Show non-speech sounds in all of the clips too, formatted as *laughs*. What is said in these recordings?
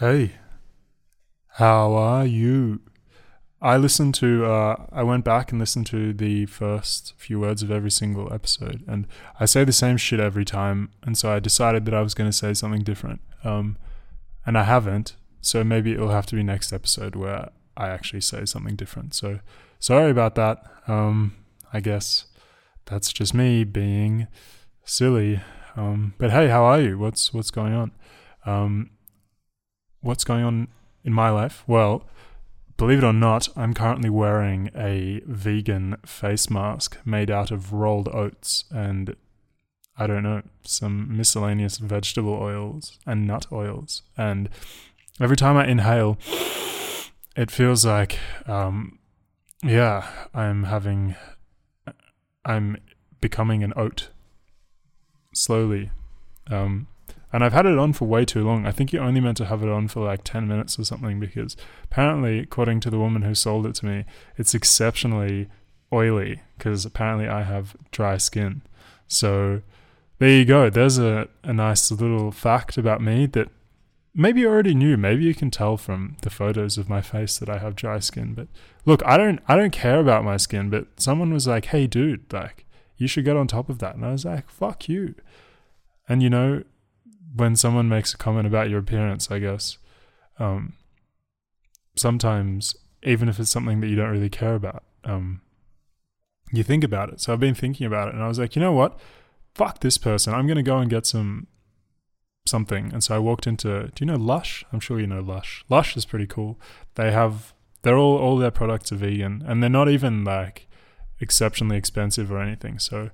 Hey, how are you? I listened to, uh, I went back and listened to the first few words of every single episode, and I say the same shit every time, and so I decided that I was going to say something different. Um, and I haven't, so maybe it'll have to be next episode where I actually say something different. So sorry about that. Um, I guess that's just me being silly. Um, but hey, how are you? What's what's going on? Um, what's going on in my life? Well, believe it or not, I'm currently wearing a vegan face mask made out of rolled oats and I don't know, some miscellaneous vegetable oils and nut oils. And every time I inhale, it feels like, um, yeah, I'm having, I'm becoming an oat slowly. Um, and I've had it on for way too long. I think you're only meant to have it on for like 10 minutes or something because apparently, according to the woman who sold it to me, it's exceptionally oily because apparently I have dry skin. So there you go. There's a, a nice little fact about me that maybe you already knew. Maybe you can tell from the photos of my face that I have dry skin. But look, I don't I don't care about my skin, but someone was like, "Hey dude, like you should get on top of that." And I was like, "Fuck you." And you know, when someone makes a comment about your appearance, I guess, um, sometimes even if it's something that you don't really care about, um, you think about it. So I've been thinking about it, and I was like, you know what? Fuck this person. I'm gonna go and get some something. And so I walked into. Do you know Lush? I'm sure you know Lush. Lush is pretty cool. They have. They're all all their products are vegan, and they're not even like exceptionally expensive or anything. So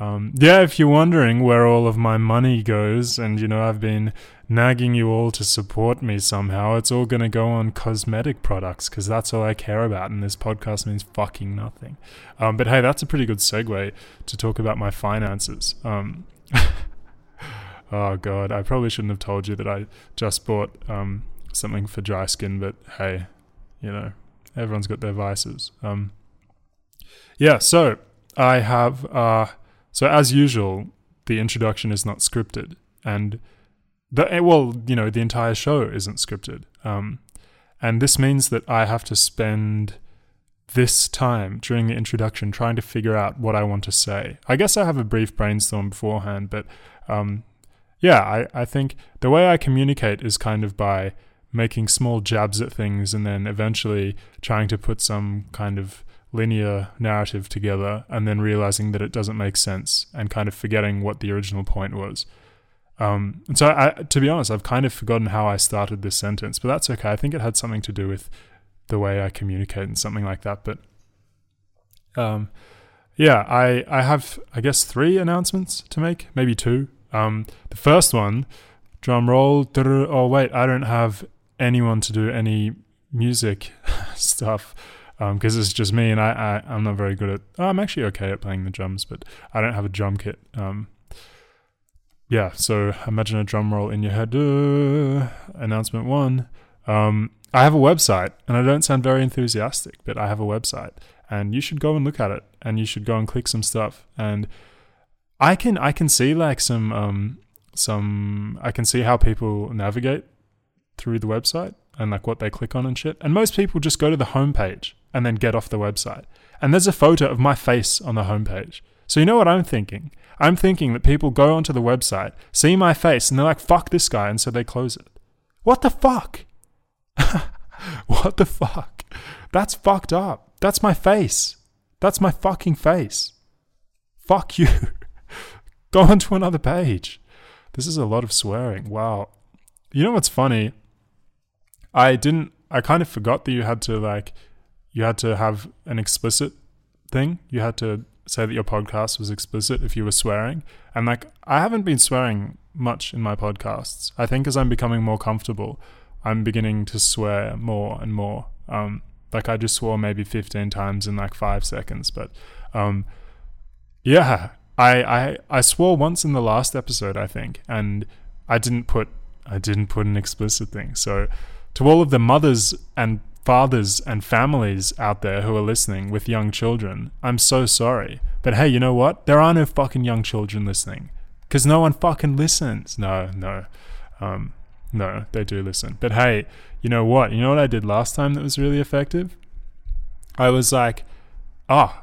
um, yeah, if you're wondering where all of my money goes, and you know, I've been nagging you all to support me somehow, it's all going to go on cosmetic products because that's all I care about, and this podcast means fucking nothing. Um, but hey, that's a pretty good segue to talk about my finances. Um, *laughs* oh, God, I probably shouldn't have told you that I just bought um, something for dry skin, but hey, you know, everyone's got their vices. Um, yeah, so I have. Uh, so as usual, the introduction is not scripted, and the eh, well, you know, the entire show isn't scripted. Um, and this means that I have to spend this time during the introduction trying to figure out what I want to say. I guess I have a brief brainstorm beforehand, but um, yeah, I, I think the way I communicate is kind of by making small jabs at things and then eventually trying to put some kind of linear narrative together and then realizing that it doesn't make sense and kind of forgetting what the original point was. Um, and so, I, to be honest, I've kind of forgotten how I started this sentence, but that's okay. I think it had something to do with the way I communicate and something like that. But um, yeah, I, I have, I guess, three announcements to make, maybe two. Um, the first one, drum roll. Oh, wait, I don't have anyone to do any music *laughs* stuff because um, it's just me and I, I I'm not very good at. Oh, I'm actually okay at playing the drums, but I don't have a drum kit. Um, yeah, so imagine a drum roll in your head. Uh, announcement one. Um, I have a website, and I don't sound very enthusiastic, but I have a website, and you should go and look at it, and you should go and click some stuff, and I can I can see like some um some I can see how people navigate through the website and like what they click on and shit. And most people just go to the homepage and then get off the website. And there's a photo of my face on the homepage. So you know what I'm thinking? I'm thinking that people go onto the website, see my face, and they're like, fuck this guy, and so they close it. What the fuck? *laughs* what the fuck? That's fucked up. That's my face. That's my fucking face. Fuck you. *laughs* go onto another page. This is a lot of swearing. Wow. You know what's funny? I didn't I kind of forgot that you had to like you had to have an explicit thing. You had to say that your podcast was explicit if you were swearing. And like, I haven't been swearing much in my podcasts. I think as I'm becoming more comfortable, I'm beginning to swear more and more. Um, like I just swore maybe 15 times in like five seconds, but um, yeah, I, I I swore once in the last episode, I think, and I didn't put I didn't put an explicit thing. So to all of the mothers and fathers and families out there who are listening with young children, I'm so sorry. But hey, you know what? There are no fucking young children listening because no one fucking listens. No, no. Um, No, they do listen. But hey, you know what? You know what I did last time that was really effective? I was like, oh,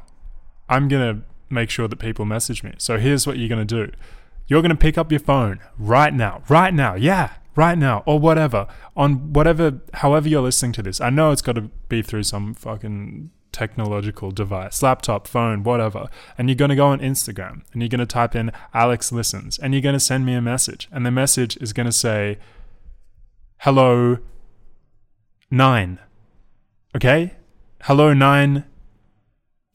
I'm going to make sure that people message me. So here's what you're going to do you're going to pick up your phone right now, right now. Yeah, right now, or whatever, on whatever, however you're listening to this. I know it's got to be through some fucking technological device, laptop, phone, whatever. And you're going to go on Instagram and you're going to type in Alex Listens and you're going to send me a message. And the message is going to say, hello, nine. Okay? Hello, nine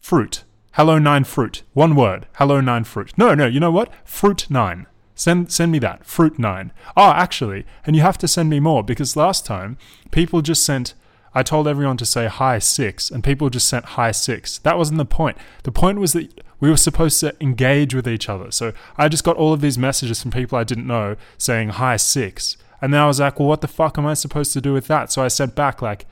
fruit. Hello, nine fruit. One word. Hello, nine fruit. No, no, you know what? Fruit nine. Send send me that. Fruit nine. Oh, actually, and you have to send me more because last time people just sent I told everyone to say hi six, and people just sent hi six. That wasn't the point. The point was that we were supposed to engage with each other. So I just got all of these messages from people I didn't know saying hi six. And then I was like, well, what the fuck am I supposed to do with that? So I sent back, like,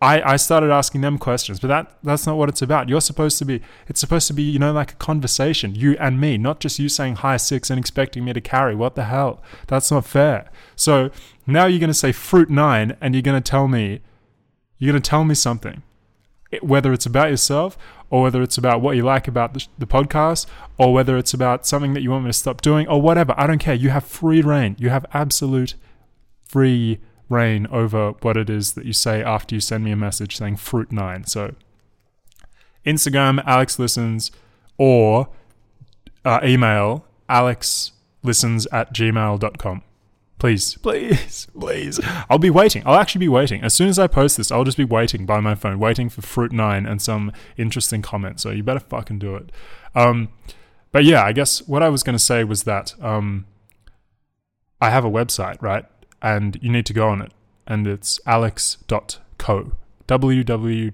I, I started asking them questions, but that that's not what it's about. You're supposed to be it's supposed to be, you know, like a conversation, you and me, not just you saying hi six and expecting me to carry. What the hell? That's not fair. So now you're gonna say fruit nine and you're gonna tell me you're gonna tell me something. Whether it's about yourself or whether it's about what you like about the, the podcast or whether it's about something that you want me to stop doing or whatever. I don't care. You have free reign. You have absolute free reign over what it is that you say after you send me a message saying fruit nine. So Instagram, Alex Listens, or uh, email alex listens at gmail.com. Please, please, please. I'll be waiting. I'll actually be waiting. As soon as I post this, I'll just be waiting by my phone, waiting for Fruit 9 and some interesting comment. So you better fucking do it. Um, but yeah, I guess what I was going to say was that um, I have a website, right? And you need to go on it. And it's alex.co. www.alex.co.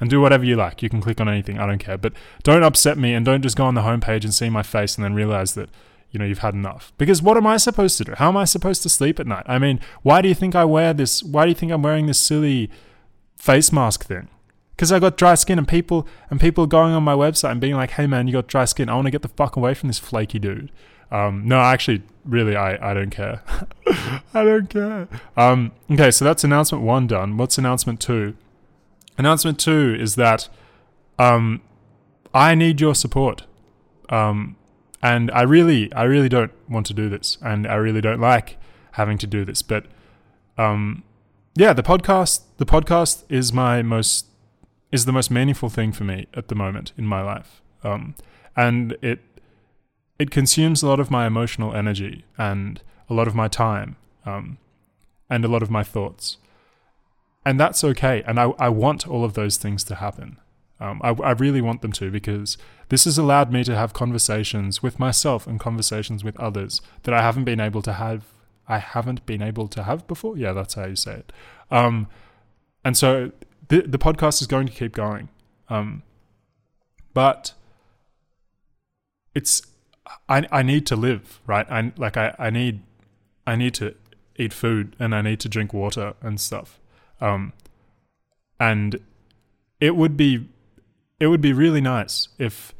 And do whatever you like. You can click on anything. I don't care. But don't upset me and don't just go on the homepage and see my face and then realize that you know, you've had enough. Because what am I supposed to do? How am I supposed to sleep at night? I mean, why do you think I wear this? Why do you think I'm wearing this silly face mask thing? Because I got dry skin and people and people going on my website and being like, "Hey man, you got dry skin. I want to get the fuck away from this flaky dude." Um, no, actually, really, I, I don't care. *laughs* I don't care. Um, okay, so that's announcement one done. What's announcement two? Announcement two is that um, I need your support. Um, and I really, I really don't want to do this, and I really don't like having to do this. But, um, yeah, the podcast, the podcast is my most, is the most meaningful thing for me at the moment in my life. Um, and it, it consumes a lot of my emotional energy and a lot of my time, um, and a lot of my thoughts. And that's okay. And I, I want all of those things to happen. Um, I, I really want them to because this has allowed me to have conversations with myself and conversations with others that I haven't been able to have. I haven't been able to have before. Yeah, that's how you say it. Um, and so the the podcast is going to keep going, um, but it's I I need to live right. I like I I need I need to eat food and I need to drink water and stuff. Um, and it would be it would be really nice if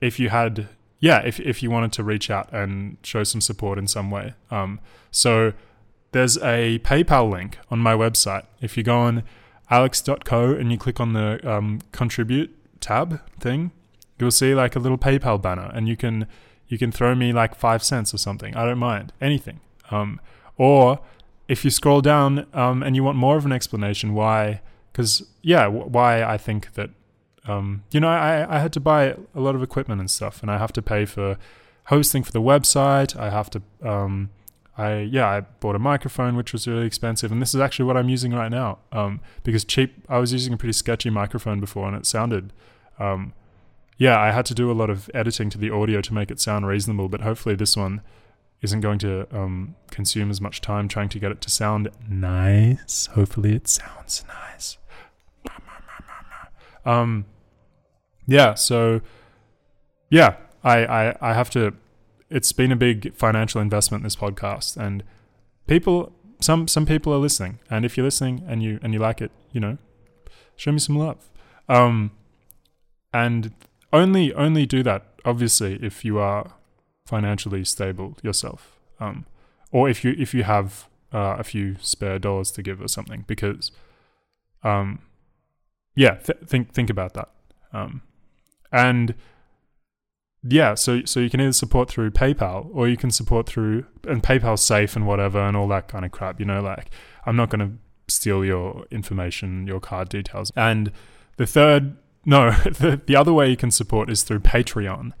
if you had yeah if if you wanted to reach out and show some support in some way. Um, so there's a PayPal link on my website. If you go on alex.co and you click on the um, contribute tab thing, you'll see like a little PayPal banner, and you can you can throw me like five cents or something. I don't mind anything. Um, or if you scroll down um, and you want more of an explanation why, because yeah, w- why I think that um, you know, I, I had to buy a lot of equipment and stuff, and I have to pay for hosting for the website. I have to, um, I yeah, I bought a microphone which was really expensive, and this is actually what I'm using right now. Um, because cheap, I was using a pretty sketchy microphone before, and it sounded, um, yeah, I had to do a lot of editing to the audio to make it sound reasonable. But hopefully, this one isn't going to um, consume as much time trying to get it to sound nice. Hopefully, it sounds nice. Um, yeah, so yeah, I, I, I have to. It's been a big financial investment this podcast, and people, some some people are listening, and if you're listening and you and you like it, you know, show me some love. Um, and only only do that obviously if you are financially stable yourself. Um, or if you if you have uh, a few spare dollars to give or something, because um, yeah, th- think think about that. Um, and yeah, so so you can either support through PayPal or you can support through and PayPal's safe and whatever and all that kind of crap. You know, like I'm not going to steal your information, your card details. And the third, no, *laughs* the, the other way you can support is through Patreon.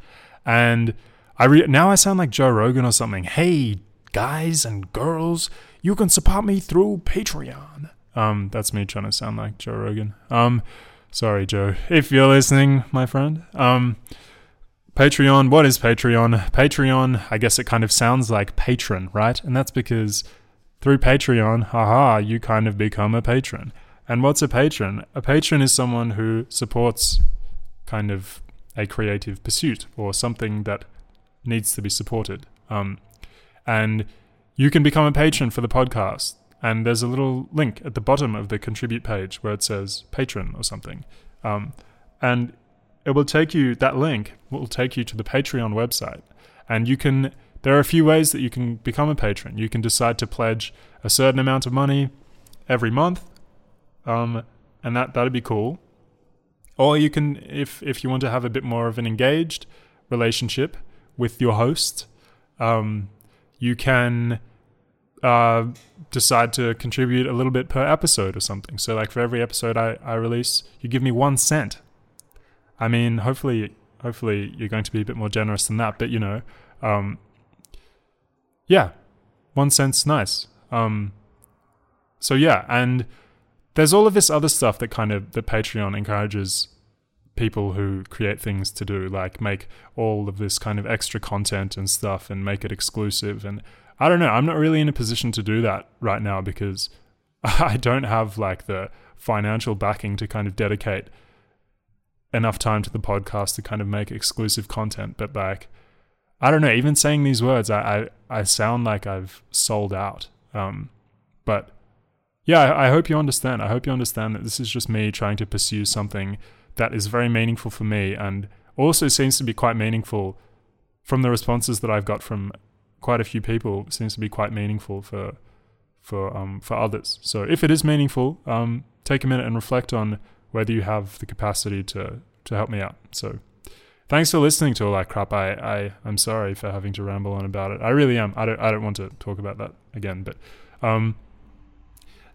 And I re- now I sound like Joe Rogan or something. Hey, guys and girls, you can support me through Patreon. Um, that's me trying to sound like Joe Rogan. Um, sorry, Joe, if you're listening, my friend. Um, Patreon, what is Patreon? Patreon, I guess it kind of sounds like patron, right? And that's because through Patreon, haha, you kind of become a patron. And what's a patron? A patron is someone who supports kind of a creative pursuit or something that needs to be supported. Um, and you can become a patron for the podcast. And there's a little link at the bottom of the contribute page where it says patron or something. Um, and it will take you, that link will take you to the Patreon website. And you can, there are a few ways that you can become a patron. You can decide to pledge a certain amount of money every month. Um, and that, that'd be cool. Or you can, if, if you want to have a bit more of an engaged relationship with your host, um, you can uh, decide to contribute a little bit per episode or something. So, like for every episode I, I release, you give me one cent. I mean, hopefully, hopefully you're going to be a bit more generous than that. But you know, um, yeah, one cent's nice. Um, so yeah, and there's all of this other stuff that kind of that Patreon encourages people who create things to do, like make all of this kind of extra content and stuff and make it exclusive. And I don't know, I'm not really in a position to do that right now because *laughs* I don't have like the financial backing to kind of dedicate enough time to the podcast to kind of make exclusive content. But like, I don't know, even saying these words, I, I, I sound like I've sold out. Um, but yeah, I, I hope you understand. I hope you understand that this is just me trying to pursue something that is very meaningful for me and also seems to be quite meaningful from the responses that I've got from quite a few people seems to be quite meaningful for for um for others. So if it is meaningful, um take a minute and reflect on whether you have the capacity to to help me out. So thanks for listening to all that crap. I, I I'm sorry for having to ramble on about it. I really am. I don't I don't want to talk about that again, but um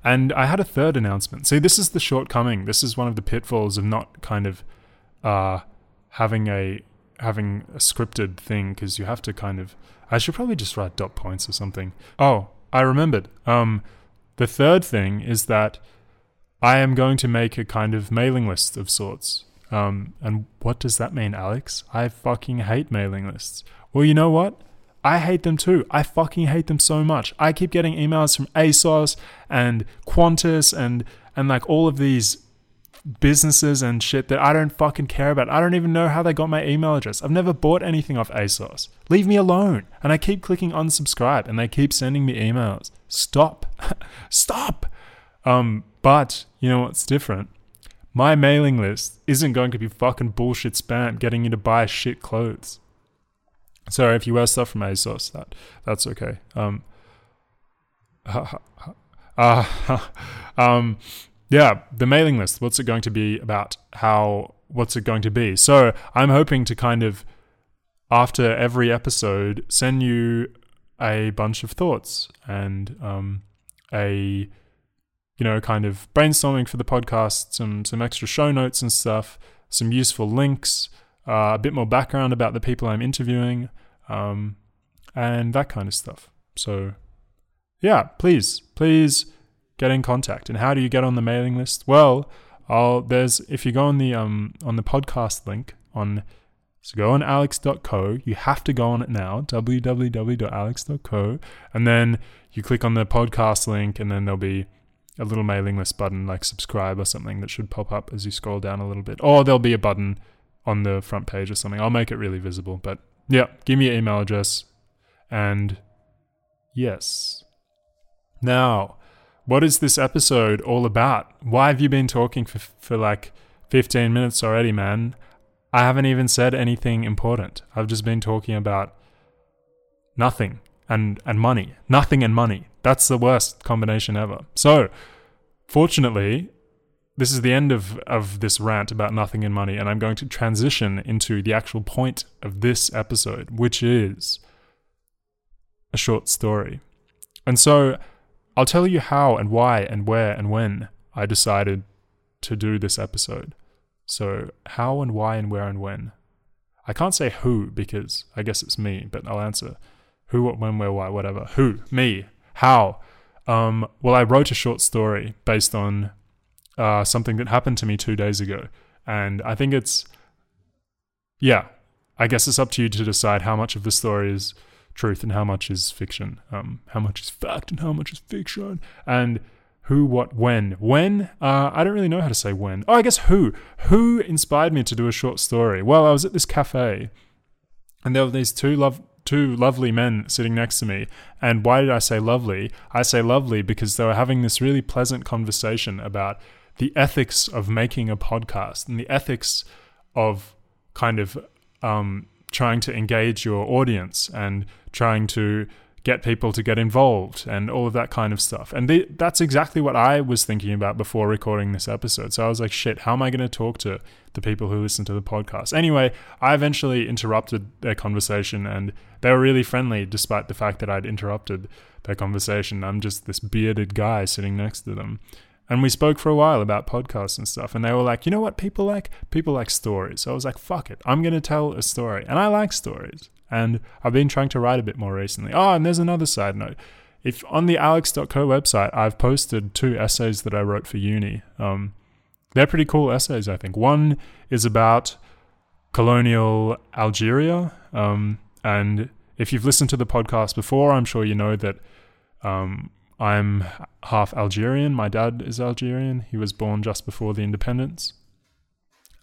and I had a third announcement. See, this is the shortcoming. This is one of the pitfalls of not kind of uh, having a having a scripted thing because you have to kind of. I should probably just write dot points or something. Oh, I remembered. Um, the third thing is that I am going to make a kind of mailing list of sorts. Um, and what does that mean, Alex? I fucking hate mailing lists. Well, you know what? I hate them too. I fucking hate them so much. I keep getting emails from ASOS and Qantas and and like all of these businesses and shit that I don't fucking care about. I don't even know how they got my email address. I've never bought anything off ASOS. Leave me alone. And I keep clicking unsubscribe and they keep sending me emails. Stop. *laughs* Stop. Um, but you know what's different? My mailing list isn't going to be fucking bullshit spam getting you to buy shit clothes. So if you wear stuff from ASOS, that that's okay. Um, uh, um, yeah, the mailing list. What's it going to be about? How? What's it going to be? So I'm hoping to kind of, after every episode, send you a bunch of thoughts and um, a you know kind of brainstorming for the podcast, some some extra show notes and stuff, some useful links, uh, a bit more background about the people I'm interviewing, um, and that kind of stuff. So, yeah, please, please get in contact. And how do you get on the mailing list? Well, I'll, there's if you go on the um on the podcast link on so go on alex.co. You have to go on it now, www.alex.co, and then you click on the podcast link, and then there'll be a little mailing list button like subscribe or something that should pop up as you scroll down a little bit. Or there'll be a button on the front page or something. I'll make it really visible, but yeah, give me your email address. And yes. Now, what is this episode all about? Why have you been talking for, for like 15 minutes already, man? I haven't even said anything important. I've just been talking about nothing. And and money. Nothing and money. That's the worst combination ever. So, fortunately, this is the end of, of this rant about nothing and money, and I'm going to transition into the actual point of this episode, which is a short story. And so I'll tell you how and why and where and when I decided to do this episode. So, how and why and where and when. I can't say who because I guess it's me, but I'll answer who, what, when, where, why, whatever. Who, me, how. Um, well, I wrote a short story based on uh, something that happened to me two days ago. And I think it's, yeah, I guess it's up to you to decide how much of the story is truth and how much is fiction, um, how much is fact and how much is fiction, and who, what, when. When? Uh, I don't really know how to say when. Oh, I guess who. Who inspired me to do a short story? Well, I was at this cafe, and there were these two love two lovely men sitting next to me. And why did I say lovely? I say lovely because they were having this really pleasant conversation about the ethics of making a podcast and the ethics of kind of um, trying to engage your audience and trying to get people to get involved and all of that kind of stuff. And that's exactly what I was thinking about before recording this episode. So I was like, shit, how am I going to talk to the people who listen to the podcast? Anyway, I eventually interrupted their conversation and they were really friendly despite the fact that I'd interrupted their conversation. I'm just this bearded guy sitting next to them. And we spoke for a while about podcasts and stuff. And they were like, you know what people like? People like stories. So I was like, fuck it. I'm going to tell a story. And I like stories. And I've been trying to write a bit more recently. Oh, and there's another side note. If on the alex.co website, I've posted two essays that I wrote for uni. Um, they're pretty cool essays, I think. One is about colonial Algeria. Um, and if you've listened to the podcast before, I'm sure you know that um, I'm half Algerian. My dad is Algerian. He was born just before the independence.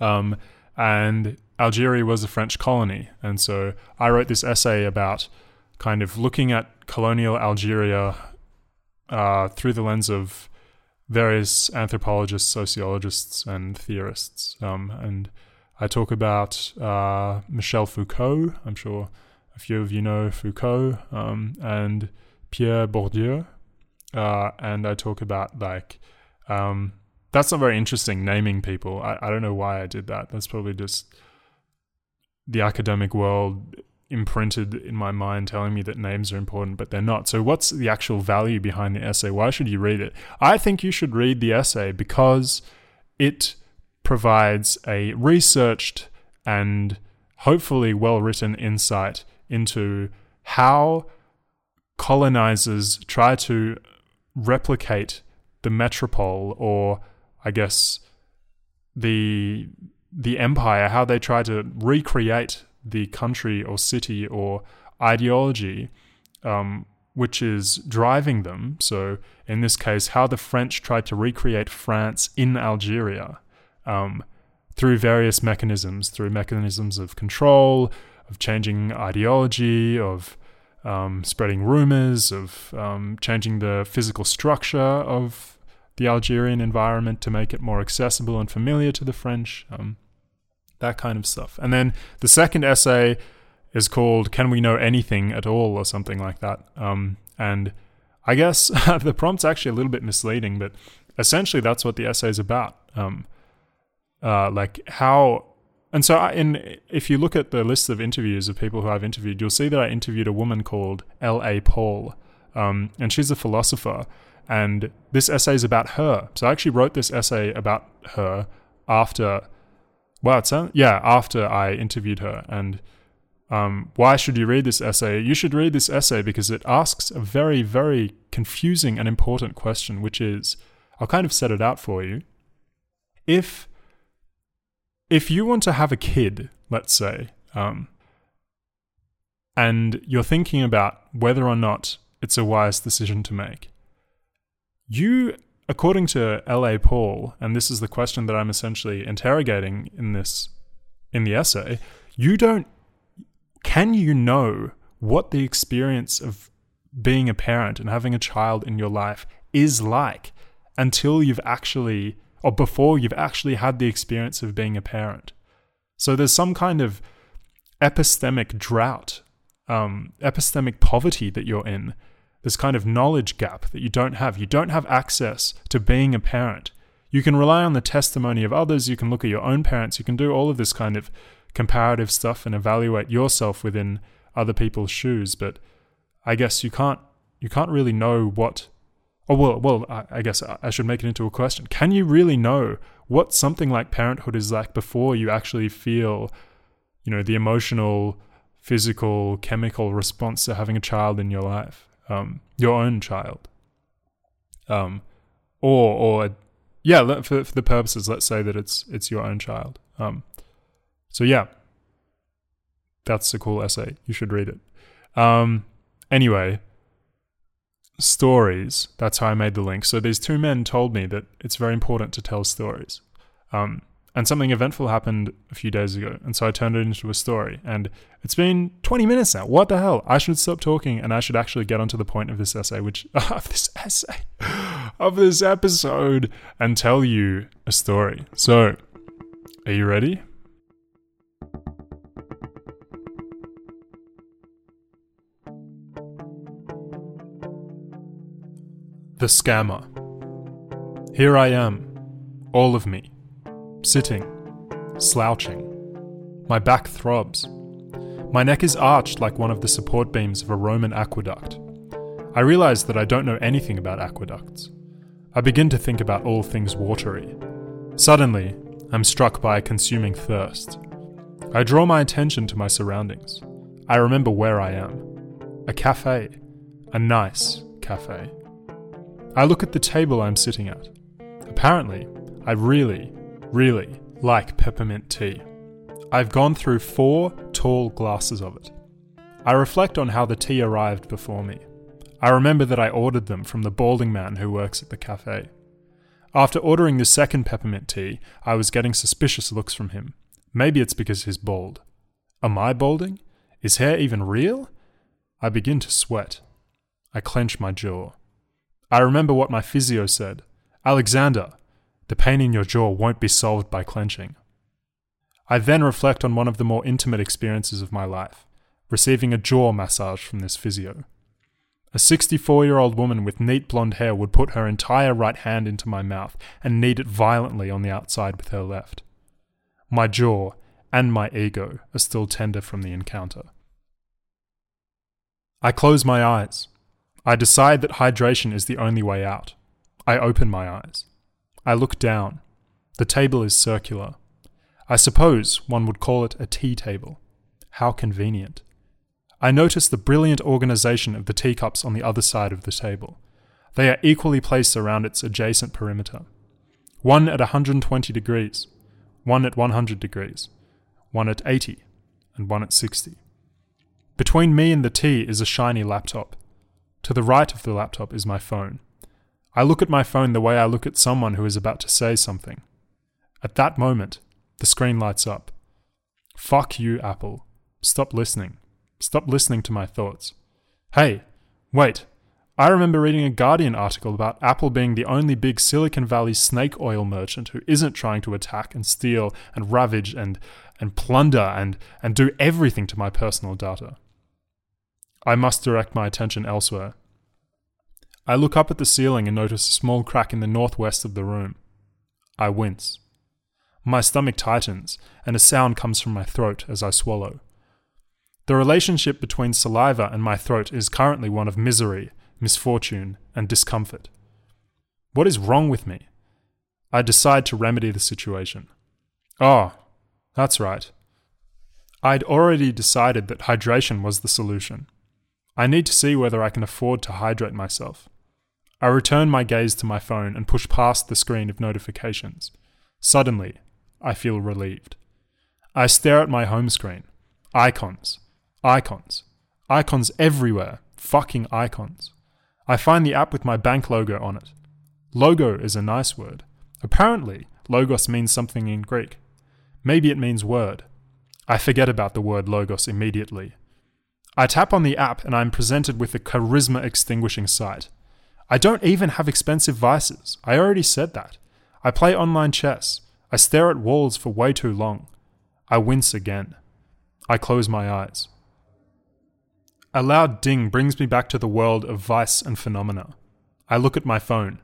Um, and Algeria was a French colony. And so I wrote this essay about kind of looking at colonial Algeria uh, through the lens of various anthropologists, sociologists, and theorists. Um, and I talk about uh, Michel Foucault. I'm sure a few of you know Foucault um, and Pierre Bourdieu uh, and I talk about like um, that's not very interesting naming people. I, I don't know why I did that. That's probably just the academic world imprinted in my mind telling me that names are important, but they're not. So, what's the actual value behind the essay? Why should you read it? I think you should read the essay because it provides a researched and hopefully well written insight into how colonizers try to replicate the metropole or I guess the the empire, how they try to recreate the country or city or ideology um, which is driving them. So, in this case, how the French tried to recreate France in Algeria um, through various mechanisms, through mechanisms of control, of changing ideology, of um, spreading rumors, of um, changing the physical structure of the Algerian environment to make it more accessible and familiar to the French, um, that kind of stuff. And then the second essay is called Can We Know Anything at All, or something like that. Um, and I guess *laughs* the prompt's actually a little bit misleading, but essentially that's what the essay is about. Um, uh, like how and so, I, in if you look at the list of interviews of people who I've interviewed, you'll see that I interviewed a woman called L. A. Paul, um, and she's a philosopher. And this essay is about her. So I actually wrote this essay about her after, well, it's, yeah, after I interviewed her. And um, why should you read this essay? You should read this essay because it asks a very, very confusing and important question, which is, I'll kind of set it out for you. If if you want to have a kid, let's say, um, and you're thinking about whether or not it's a wise decision to make, you, according to L.A. Paul, and this is the question that I'm essentially interrogating in this in the essay, you don't. Can you know what the experience of being a parent and having a child in your life is like until you've actually or before you've actually had the experience of being a parent. So there's some kind of epistemic drought um, epistemic poverty that you're in, this kind of knowledge gap that you don't have. You don't have access to being a parent. You can rely on the testimony of others, you can look at your own parents, you can do all of this kind of comparative stuff and evaluate yourself within other people's shoes, but I guess you can't you can't really know what Oh well, well, I, I guess I should make it into a question. Can you really know what something like parenthood is like before you actually feel, you know, the emotional, physical, chemical response to having a child in your life, um, your own child, um, or or yeah, for, for the purposes, let's say that it's it's your own child. Um, so yeah, that's a cool essay. You should read it. Um, anyway, stories. That's how I made the link. So these two men told me that it's very important to tell stories. Um, and something eventful happened a few days ago. And so I turned it into a story. And it's been 20 minutes now. What the hell? I should stop talking and I should actually get onto the point of this essay, which, *laughs* of this essay, *gasps* of this episode, and tell you a story. So, are you ready? The Scammer. Here I am, all of me, sitting, slouching. My back throbs. My neck is arched like one of the support beams of a Roman aqueduct. I realize that I don't know anything about aqueducts. I begin to think about all things watery. Suddenly, I'm struck by a consuming thirst. I draw my attention to my surroundings. I remember where I am. A cafe. A nice cafe. I look at the table I'm sitting at. Apparently, I really, really like peppermint tea. I've gone through four tall glasses of it. I reflect on how the tea arrived before me. I remember that I ordered them from the balding man who works at the cafe. After ordering the second peppermint tea, I was getting suspicious looks from him. Maybe it's because he's bald. Am I balding? Is hair even real? I begin to sweat. I clench my jaw. I remember what my physio said Alexander, the pain in your jaw won't be solved by clenching. I then reflect on one of the more intimate experiences of my life receiving a jaw massage from this physio. A 64 year old woman with neat blonde hair would put her entire right hand into my mouth and knead it violently on the outside with her left. My jaw and my ego are still tender from the encounter. I close my eyes I decide that hydration is the only way out. I open my eyes. I look down. The table is circular. I suppose one would call it a tea table. How convenient. I notice the brilliant organization of the teacups on the other side of the table. They are equally placed around its adjacent perimeter. One at 120 degrees, one at 100 degrees, one at 80, and one at 60. Between me and the tea is a shiny laptop. To the right of the laptop is my phone. I look at my phone the way I look at someone who is about to say something. At that moment, the screen lights up. Fuck you, Apple. Stop listening. Stop listening to my thoughts. Hey, wait. I remember reading a Guardian article about Apple being the only big Silicon Valley snake oil merchant who isn't trying to attack and steal and ravage and, and plunder and, and do everything to my personal data. I must direct my attention elsewhere. I look up at the ceiling and notice a small crack in the northwest of the room. I wince. My stomach tightens, and a sound comes from my throat as I swallow. The relationship between saliva and my throat is currently one of misery, misfortune, and discomfort. What is wrong with me? I decide to remedy the situation. Oh, that's right. I'd already decided that hydration was the solution. I need to see whether I can afford to hydrate myself. I return my gaze to my phone and push past the screen of notifications. Suddenly, I feel relieved. I stare at my home screen. Icons. Icons. Icons everywhere. Fucking icons. I find the app with my bank logo on it. Logo is a nice word. Apparently, logos means something in Greek. Maybe it means word. I forget about the word logos immediately. I tap on the app and I'm presented with a charisma extinguishing sight. I don't even have expensive vices. I already said that. I play online chess. I stare at walls for way too long. I wince again. I close my eyes. A loud ding brings me back to the world of vice and phenomena. I look at my phone.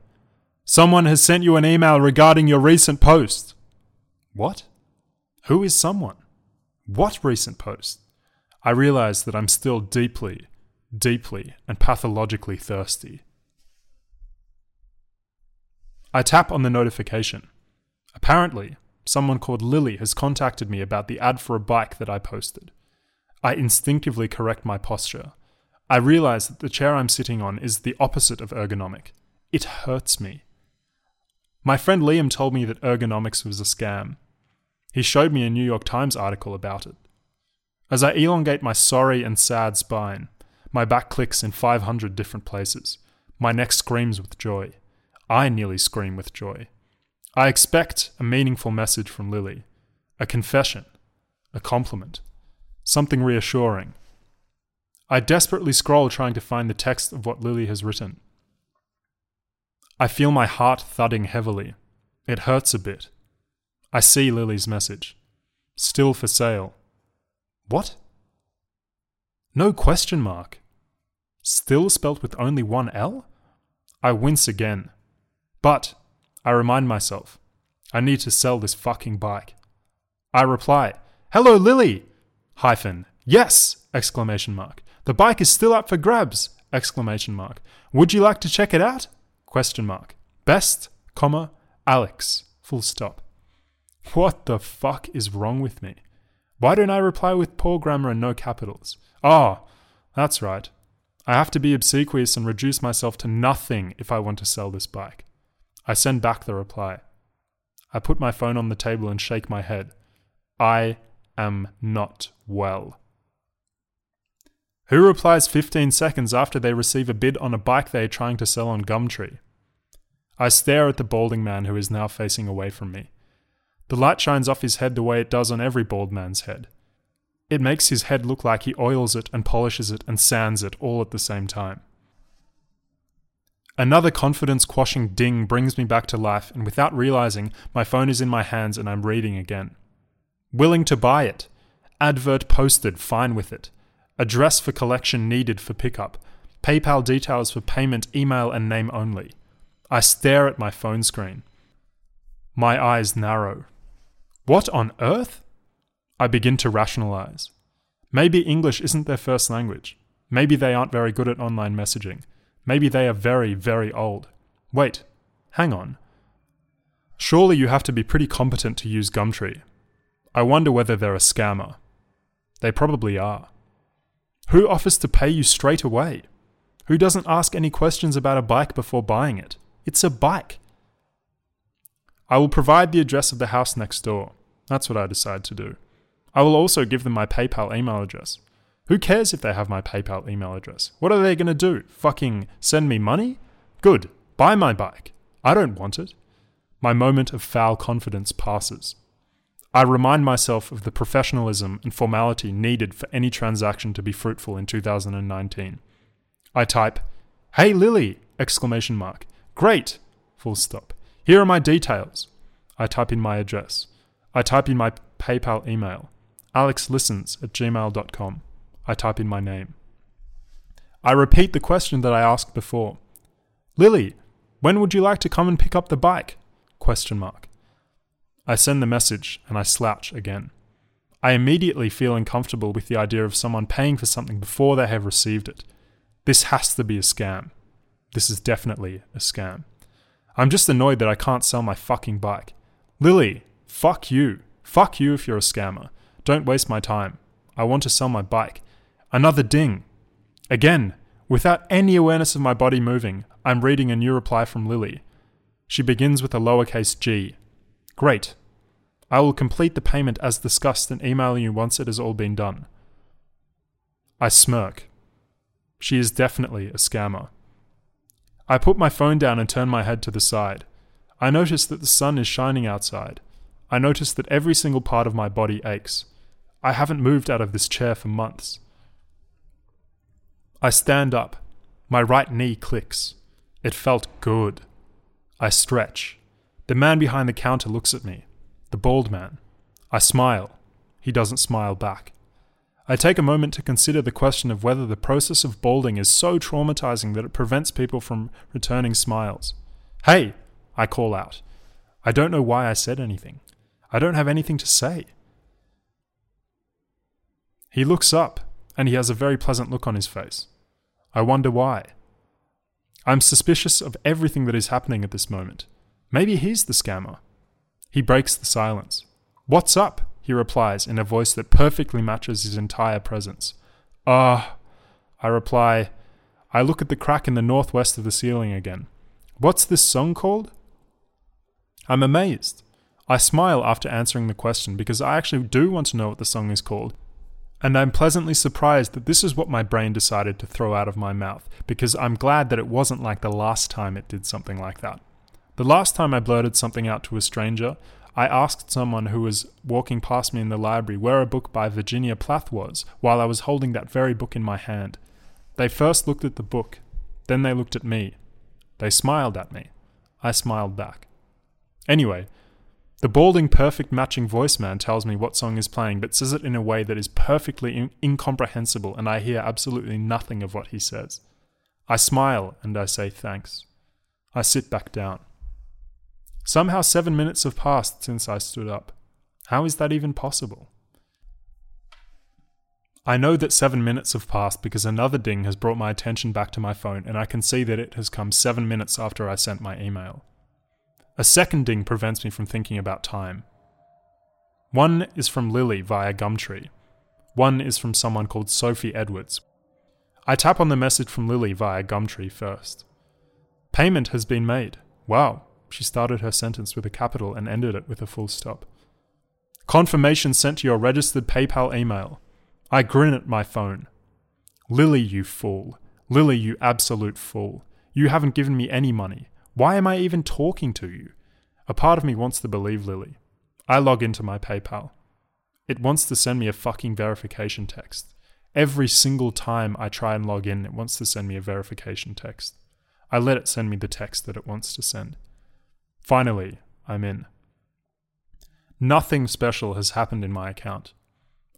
Someone has sent you an email regarding your recent post. What? Who is someone? What recent post? I realize that I'm still deeply, deeply, and pathologically thirsty. I tap on the notification. Apparently, someone called Lily has contacted me about the ad for a bike that I posted. I instinctively correct my posture. I realize that the chair I'm sitting on is the opposite of ergonomic. It hurts me. My friend Liam told me that ergonomics was a scam. He showed me a New York Times article about it. As I elongate my sorry and sad spine, my back clicks in 500 different places. My neck screams with joy. I nearly scream with joy. I expect a meaningful message from Lily, a confession, a compliment, something reassuring. I desperately scroll trying to find the text of what Lily has written. I feel my heart thudding heavily. It hurts a bit. I see Lily's message. Still for sale. What? No question mark. Still spelt with only one L? I wince again. But, I remind myself, I need to sell this fucking bike. I reply, Hello Lily! Hyphen, yes! Exclamation mark. The bike is still up for grabs! Exclamation mark. Would you like to check it out? Question mark. Best, comma, Alex. Full stop. What the fuck is wrong with me? Why don't I reply with poor grammar and no capitals? Ah, oh, that's right. I have to be obsequious and reduce myself to nothing if I want to sell this bike. I send back the reply. I put my phone on the table and shake my head. I am not well. Who replies 15 seconds after they receive a bid on a bike they are trying to sell on Gumtree? I stare at the balding man who is now facing away from me. The light shines off his head the way it does on every bald man's head. It makes his head look like he oils it and polishes it and sands it all at the same time. Another confidence quashing ding brings me back to life, and without realizing, my phone is in my hands and I'm reading again. Willing to buy it. Advert posted, fine with it. Address for collection needed for pickup. PayPal details for payment, email, and name only. I stare at my phone screen. My eyes narrow. What on earth? I begin to rationalize. Maybe English isn't their first language. Maybe they aren't very good at online messaging. Maybe they are very, very old. Wait, hang on. Surely you have to be pretty competent to use Gumtree. I wonder whether they're a scammer. They probably are. Who offers to pay you straight away? Who doesn't ask any questions about a bike before buying it? It's a bike. I will provide the address of the house next door. That's what I decide to do. I will also give them my PayPal email address. Who cares if they have my PayPal email address? What are they going to do? Fucking send me money? Good. Buy my bike. I don't want it. My moment of foul confidence passes. I remind myself of the professionalism and formality needed for any transaction to be fruitful in 2019. I type, "Hey Lily!" exclamation mark. Great. Full stop. Here are my details. I type in my address. I type in my PayPal email. Alex listens at gmail.com. I type in my name. I repeat the question that I asked before. Lily, when would you like to come and pick up the bike? Question mark. I send the message and I slouch again. I immediately feel uncomfortable with the idea of someone paying for something before they have received it. This has to be a scam. This is definitely a scam. I'm just annoyed that I can't sell my fucking bike. Lily, fuck you. Fuck you if you're a scammer. Don't waste my time. I want to sell my bike. Another ding. Again, without any awareness of my body moving, I'm reading a new reply from Lily. She begins with a lowercase g. Great. I will complete the payment as discussed and email you once it has all been done. I smirk. She is definitely a scammer. I put my phone down and turn my head to the side. I notice that the sun is shining outside. I notice that every single part of my body aches. I haven't moved out of this chair for months. I stand up. My right knee clicks. It felt good. I stretch. The man behind the counter looks at me. The bald man. I smile. He doesn't smile back. I take a moment to consider the question of whether the process of balding is so traumatizing that it prevents people from returning smiles. Hey! I call out. I don't know why I said anything. I don't have anything to say. He looks up, and he has a very pleasant look on his face. I wonder why. I'm suspicious of everything that is happening at this moment. Maybe he's the scammer. He breaks the silence. What's up? he replies in a voice that perfectly matches his entire presence. Ah, uh, I reply. I look at the crack in the northwest of the ceiling again. What's this song called? I'm amazed. I smile after answering the question because I actually do want to know what the song is called. And I'm pleasantly surprised that this is what my brain decided to throw out of my mouth because I'm glad that it wasn't like the last time it did something like that. The last time I blurted something out to a stranger, I asked someone who was walking past me in the library where a book by Virginia Plath was while I was holding that very book in my hand. They first looked at the book, then they looked at me. They smiled at me. I smiled back. Anyway, the balding perfect matching voice man tells me what song is playing, but says it in a way that is perfectly in- incomprehensible, and I hear absolutely nothing of what he says. I smile and I say thanks. I sit back down. Somehow seven minutes have passed since I stood up. How is that even possible? I know that seven minutes have passed because another ding has brought my attention back to my phone, and I can see that it has come seven minutes after I sent my email. A second ding prevents me from thinking about time. One is from Lily via Gumtree. One is from someone called Sophie Edwards. I tap on the message from Lily via Gumtree first. Payment has been made. Wow, she started her sentence with a capital and ended it with a full stop. Confirmation sent to your registered PayPal email. I grin at my phone. Lily, you fool. Lily, you absolute fool. You haven't given me any money. Why am I even talking to you? A part of me wants to believe Lily. I log into my PayPal. It wants to send me a fucking verification text. Every single time I try and log in, it wants to send me a verification text. I let it send me the text that it wants to send. Finally, I'm in. Nothing special has happened in my account.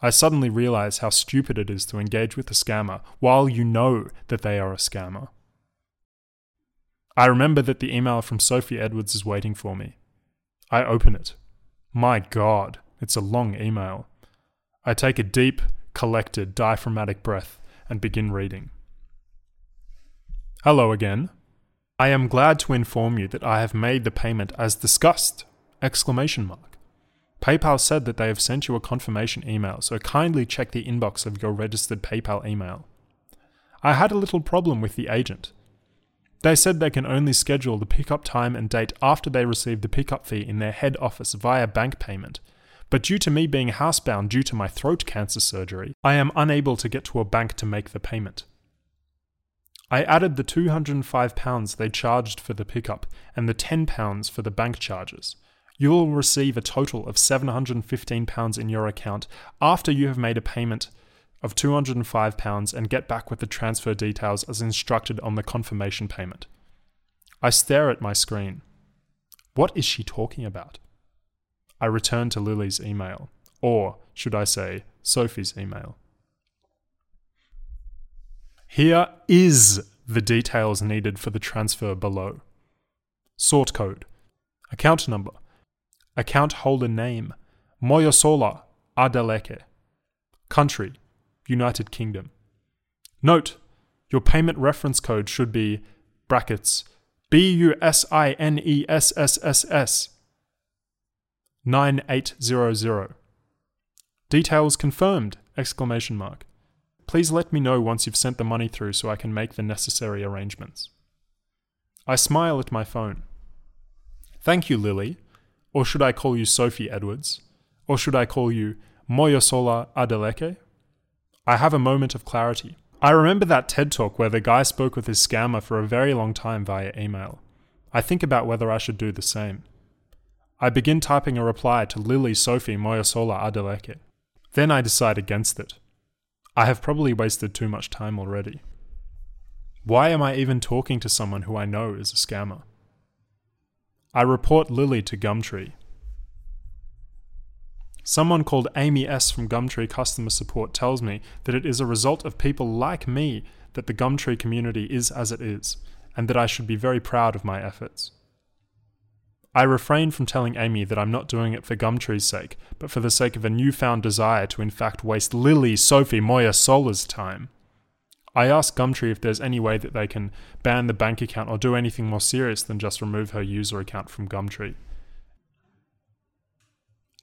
I suddenly realize how stupid it is to engage with a scammer while you know that they are a scammer. I remember that the email from Sophie Edwards is waiting for me. I open it. My God, it's a long email. I take a deep, collected, diaphragmatic breath and begin reading. Hello again. I am glad to inform you that I have made the payment as discussed! Exclamation mark. PayPal said that they have sent you a confirmation email, so kindly check the inbox of your registered PayPal email. I had a little problem with the agent. They said they can only schedule the pickup time and date after they receive the pickup fee in their head office via bank payment. But due to me being housebound due to my throat cancer surgery, I am unable to get to a bank to make the payment. I added the £205 they charged for the pickup and the £10 for the bank charges. You will receive a total of £715 in your account after you have made a payment of £205 and get back with the transfer details as instructed on the confirmation payment. I stare at my screen. What is she talking about? I return to Lily's email, or should I say, Sophie's email. Here is the details needed for the transfer below. Sort code, account number, account holder name, Moyosola Adeleke, country, United Kingdom. Note, your payment reference code should be brackets B U S I N E S S S S 9800. Details confirmed! Exclamation mark. Please let me know once you've sent the money through so I can make the necessary arrangements. I smile at my phone. Thank you, Lily. Or should I call you Sophie Edwards? Or should I call you Moyosola Adeleke? I have a moment of clarity. I remember that TED talk where the guy spoke with his scammer for a very long time via email. I think about whether I should do the same. I begin typing a reply to Lily Sophie Moyosola Adeleke. Then I decide against it. I have probably wasted too much time already. Why am I even talking to someone who I know is a scammer? I report Lily to Gumtree. Someone called Amy S. from Gumtree Customer Support tells me that it is a result of people like me that the Gumtree community is as it is, and that I should be very proud of my efforts. I refrain from telling Amy that I'm not doing it for Gumtree's sake, but for the sake of a newfound desire to in fact waste Lily, Sophie, Moyosola's time. I ask Gumtree if there's any way that they can ban the bank account or do anything more serious than just remove her user account from Gumtree.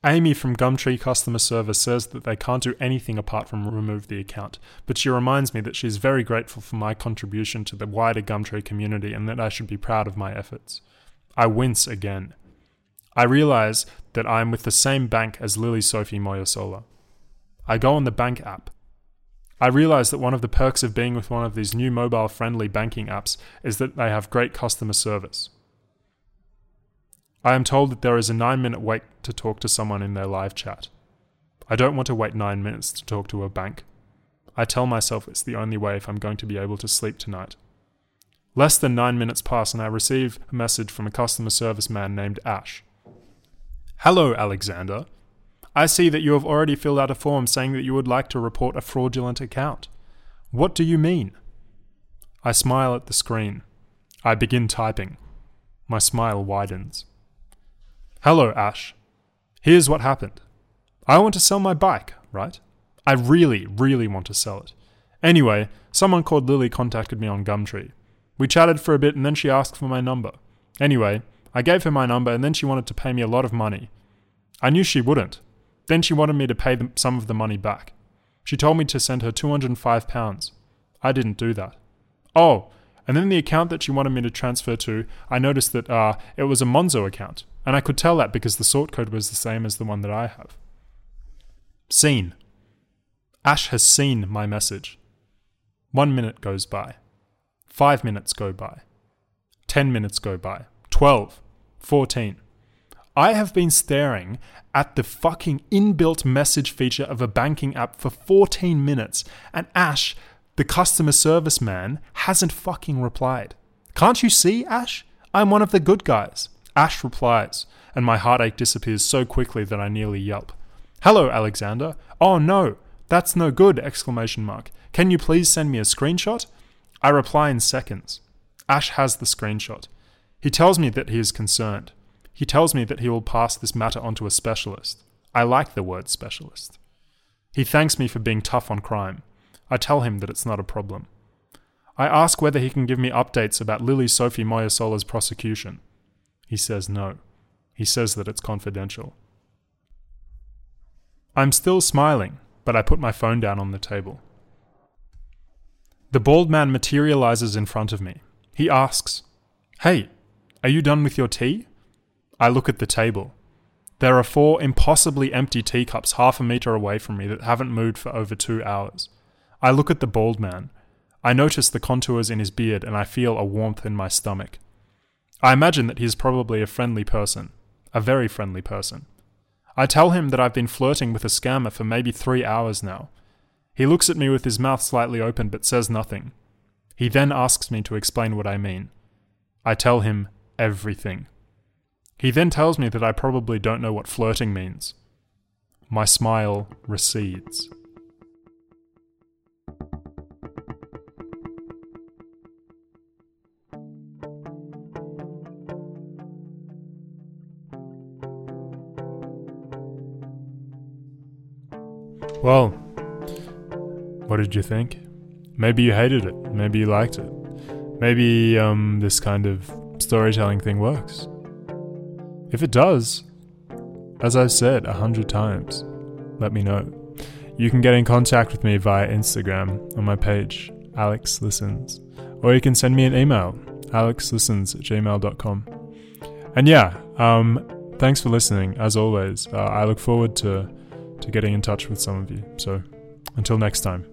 Amy from Gumtree customer service says that they can't do anything apart from remove the account, but she reminds me that she's very grateful for my contribution to the wider Gumtree community and that I should be proud of my efforts. I wince again. I realize that I am with the same bank as Lily Sophie Moyosola. I go on the bank app. I realize that one of the perks of being with one of these new mobile friendly banking apps is that they have great customer service. I am told that there is a 9 minute wait to talk to someone in their live chat. I don't want to wait 9 minutes to talk to a bank. I tell myself it's the only way if I'm going to be able to sleep tonight. Less than nine minutes pass, and I receive a message from a customer service man named Ash. Hello, Alexander. I see that you have already filled out a form saying that you would like to report a fraudulent account. What do you mean? I smile at the screen. I begin typing. My smile widens. Hello, Ash. Here's what happened. I want to sell my bike, right? I really, really want to sell it. Anyway, someone called Lily contacted me on Gumtree. We chatted for a bit and then she asked for my number. Anyway, I gave her my number and then she wanted to pay me a lot of money. I knew she wouldn't. Then she wanted me to pay them some of the money back. She told me to send her £205. I didn't do that. Oh, and then the account that she wanted me to transfer to, I noticed that uh, it was a Monzo account, and I could tell that because the sort code was the same as the one that I have. Seen. Ash has seen my message. One minute goes by. Five minutes go by. Ten minutes go by. Twelve. Fourteen. I have been staring at the fucking inbuilt message feature of a banking app for 14 minutes, and Ash, the customer service man, hasn't fucking replied. Can't you see, Ash? I'm one of the good guys. Ash replies, and my heartache disappears so quickly that I nearly yelp. Hello, Alexander. Oh no, that's no good! Exclamation mark. Can you please send me a screenshot? I reply in seconds. Ash has the screenshot. He tells me that he is concerned. He tells me that he will pass this matter on to a specialist. I like the word specialist. He thanks me for being tough on crime. I tell him that it's not a problem. I ask whether he can give me updates about Lily Sophie Moyosola's prosecution. He says no. He says that it's confidential. I'm still smiling, but I put my phone down on the table. The bald man materializes in front of me. He asks, Hey, are you done with your tea? I look at the table. There are four impossibly empty teacups half a meter away from me that haven't moved for over two hours. I look at the bald man. I notice the contours in his beard and I feel a warmth in my stomach. I imagine that he is probably a friendly person, a very friendly person. I tell him that I've been flirting with a scammer for maybe three hours now, he looks at me with his mouth slightly open but says nothing. He then asks me to explain what I mean. I tell him everything. He then tells me that I probably don't know what flirting means. My smile recedes. Well, what did you think? Maybe you hated it. Maybe you liked it. Maybe um, this kind of storytelling thing works. If it does, as I've said a hundred times, let me know. You can get in contact with me via Instagram on my page, Alex Listens, or you can send me an email, alexlistens at gmail.com. And yeah, um, thanks for listening. As always, uh, I look forward to, to getting in touch with some of you. So until next time.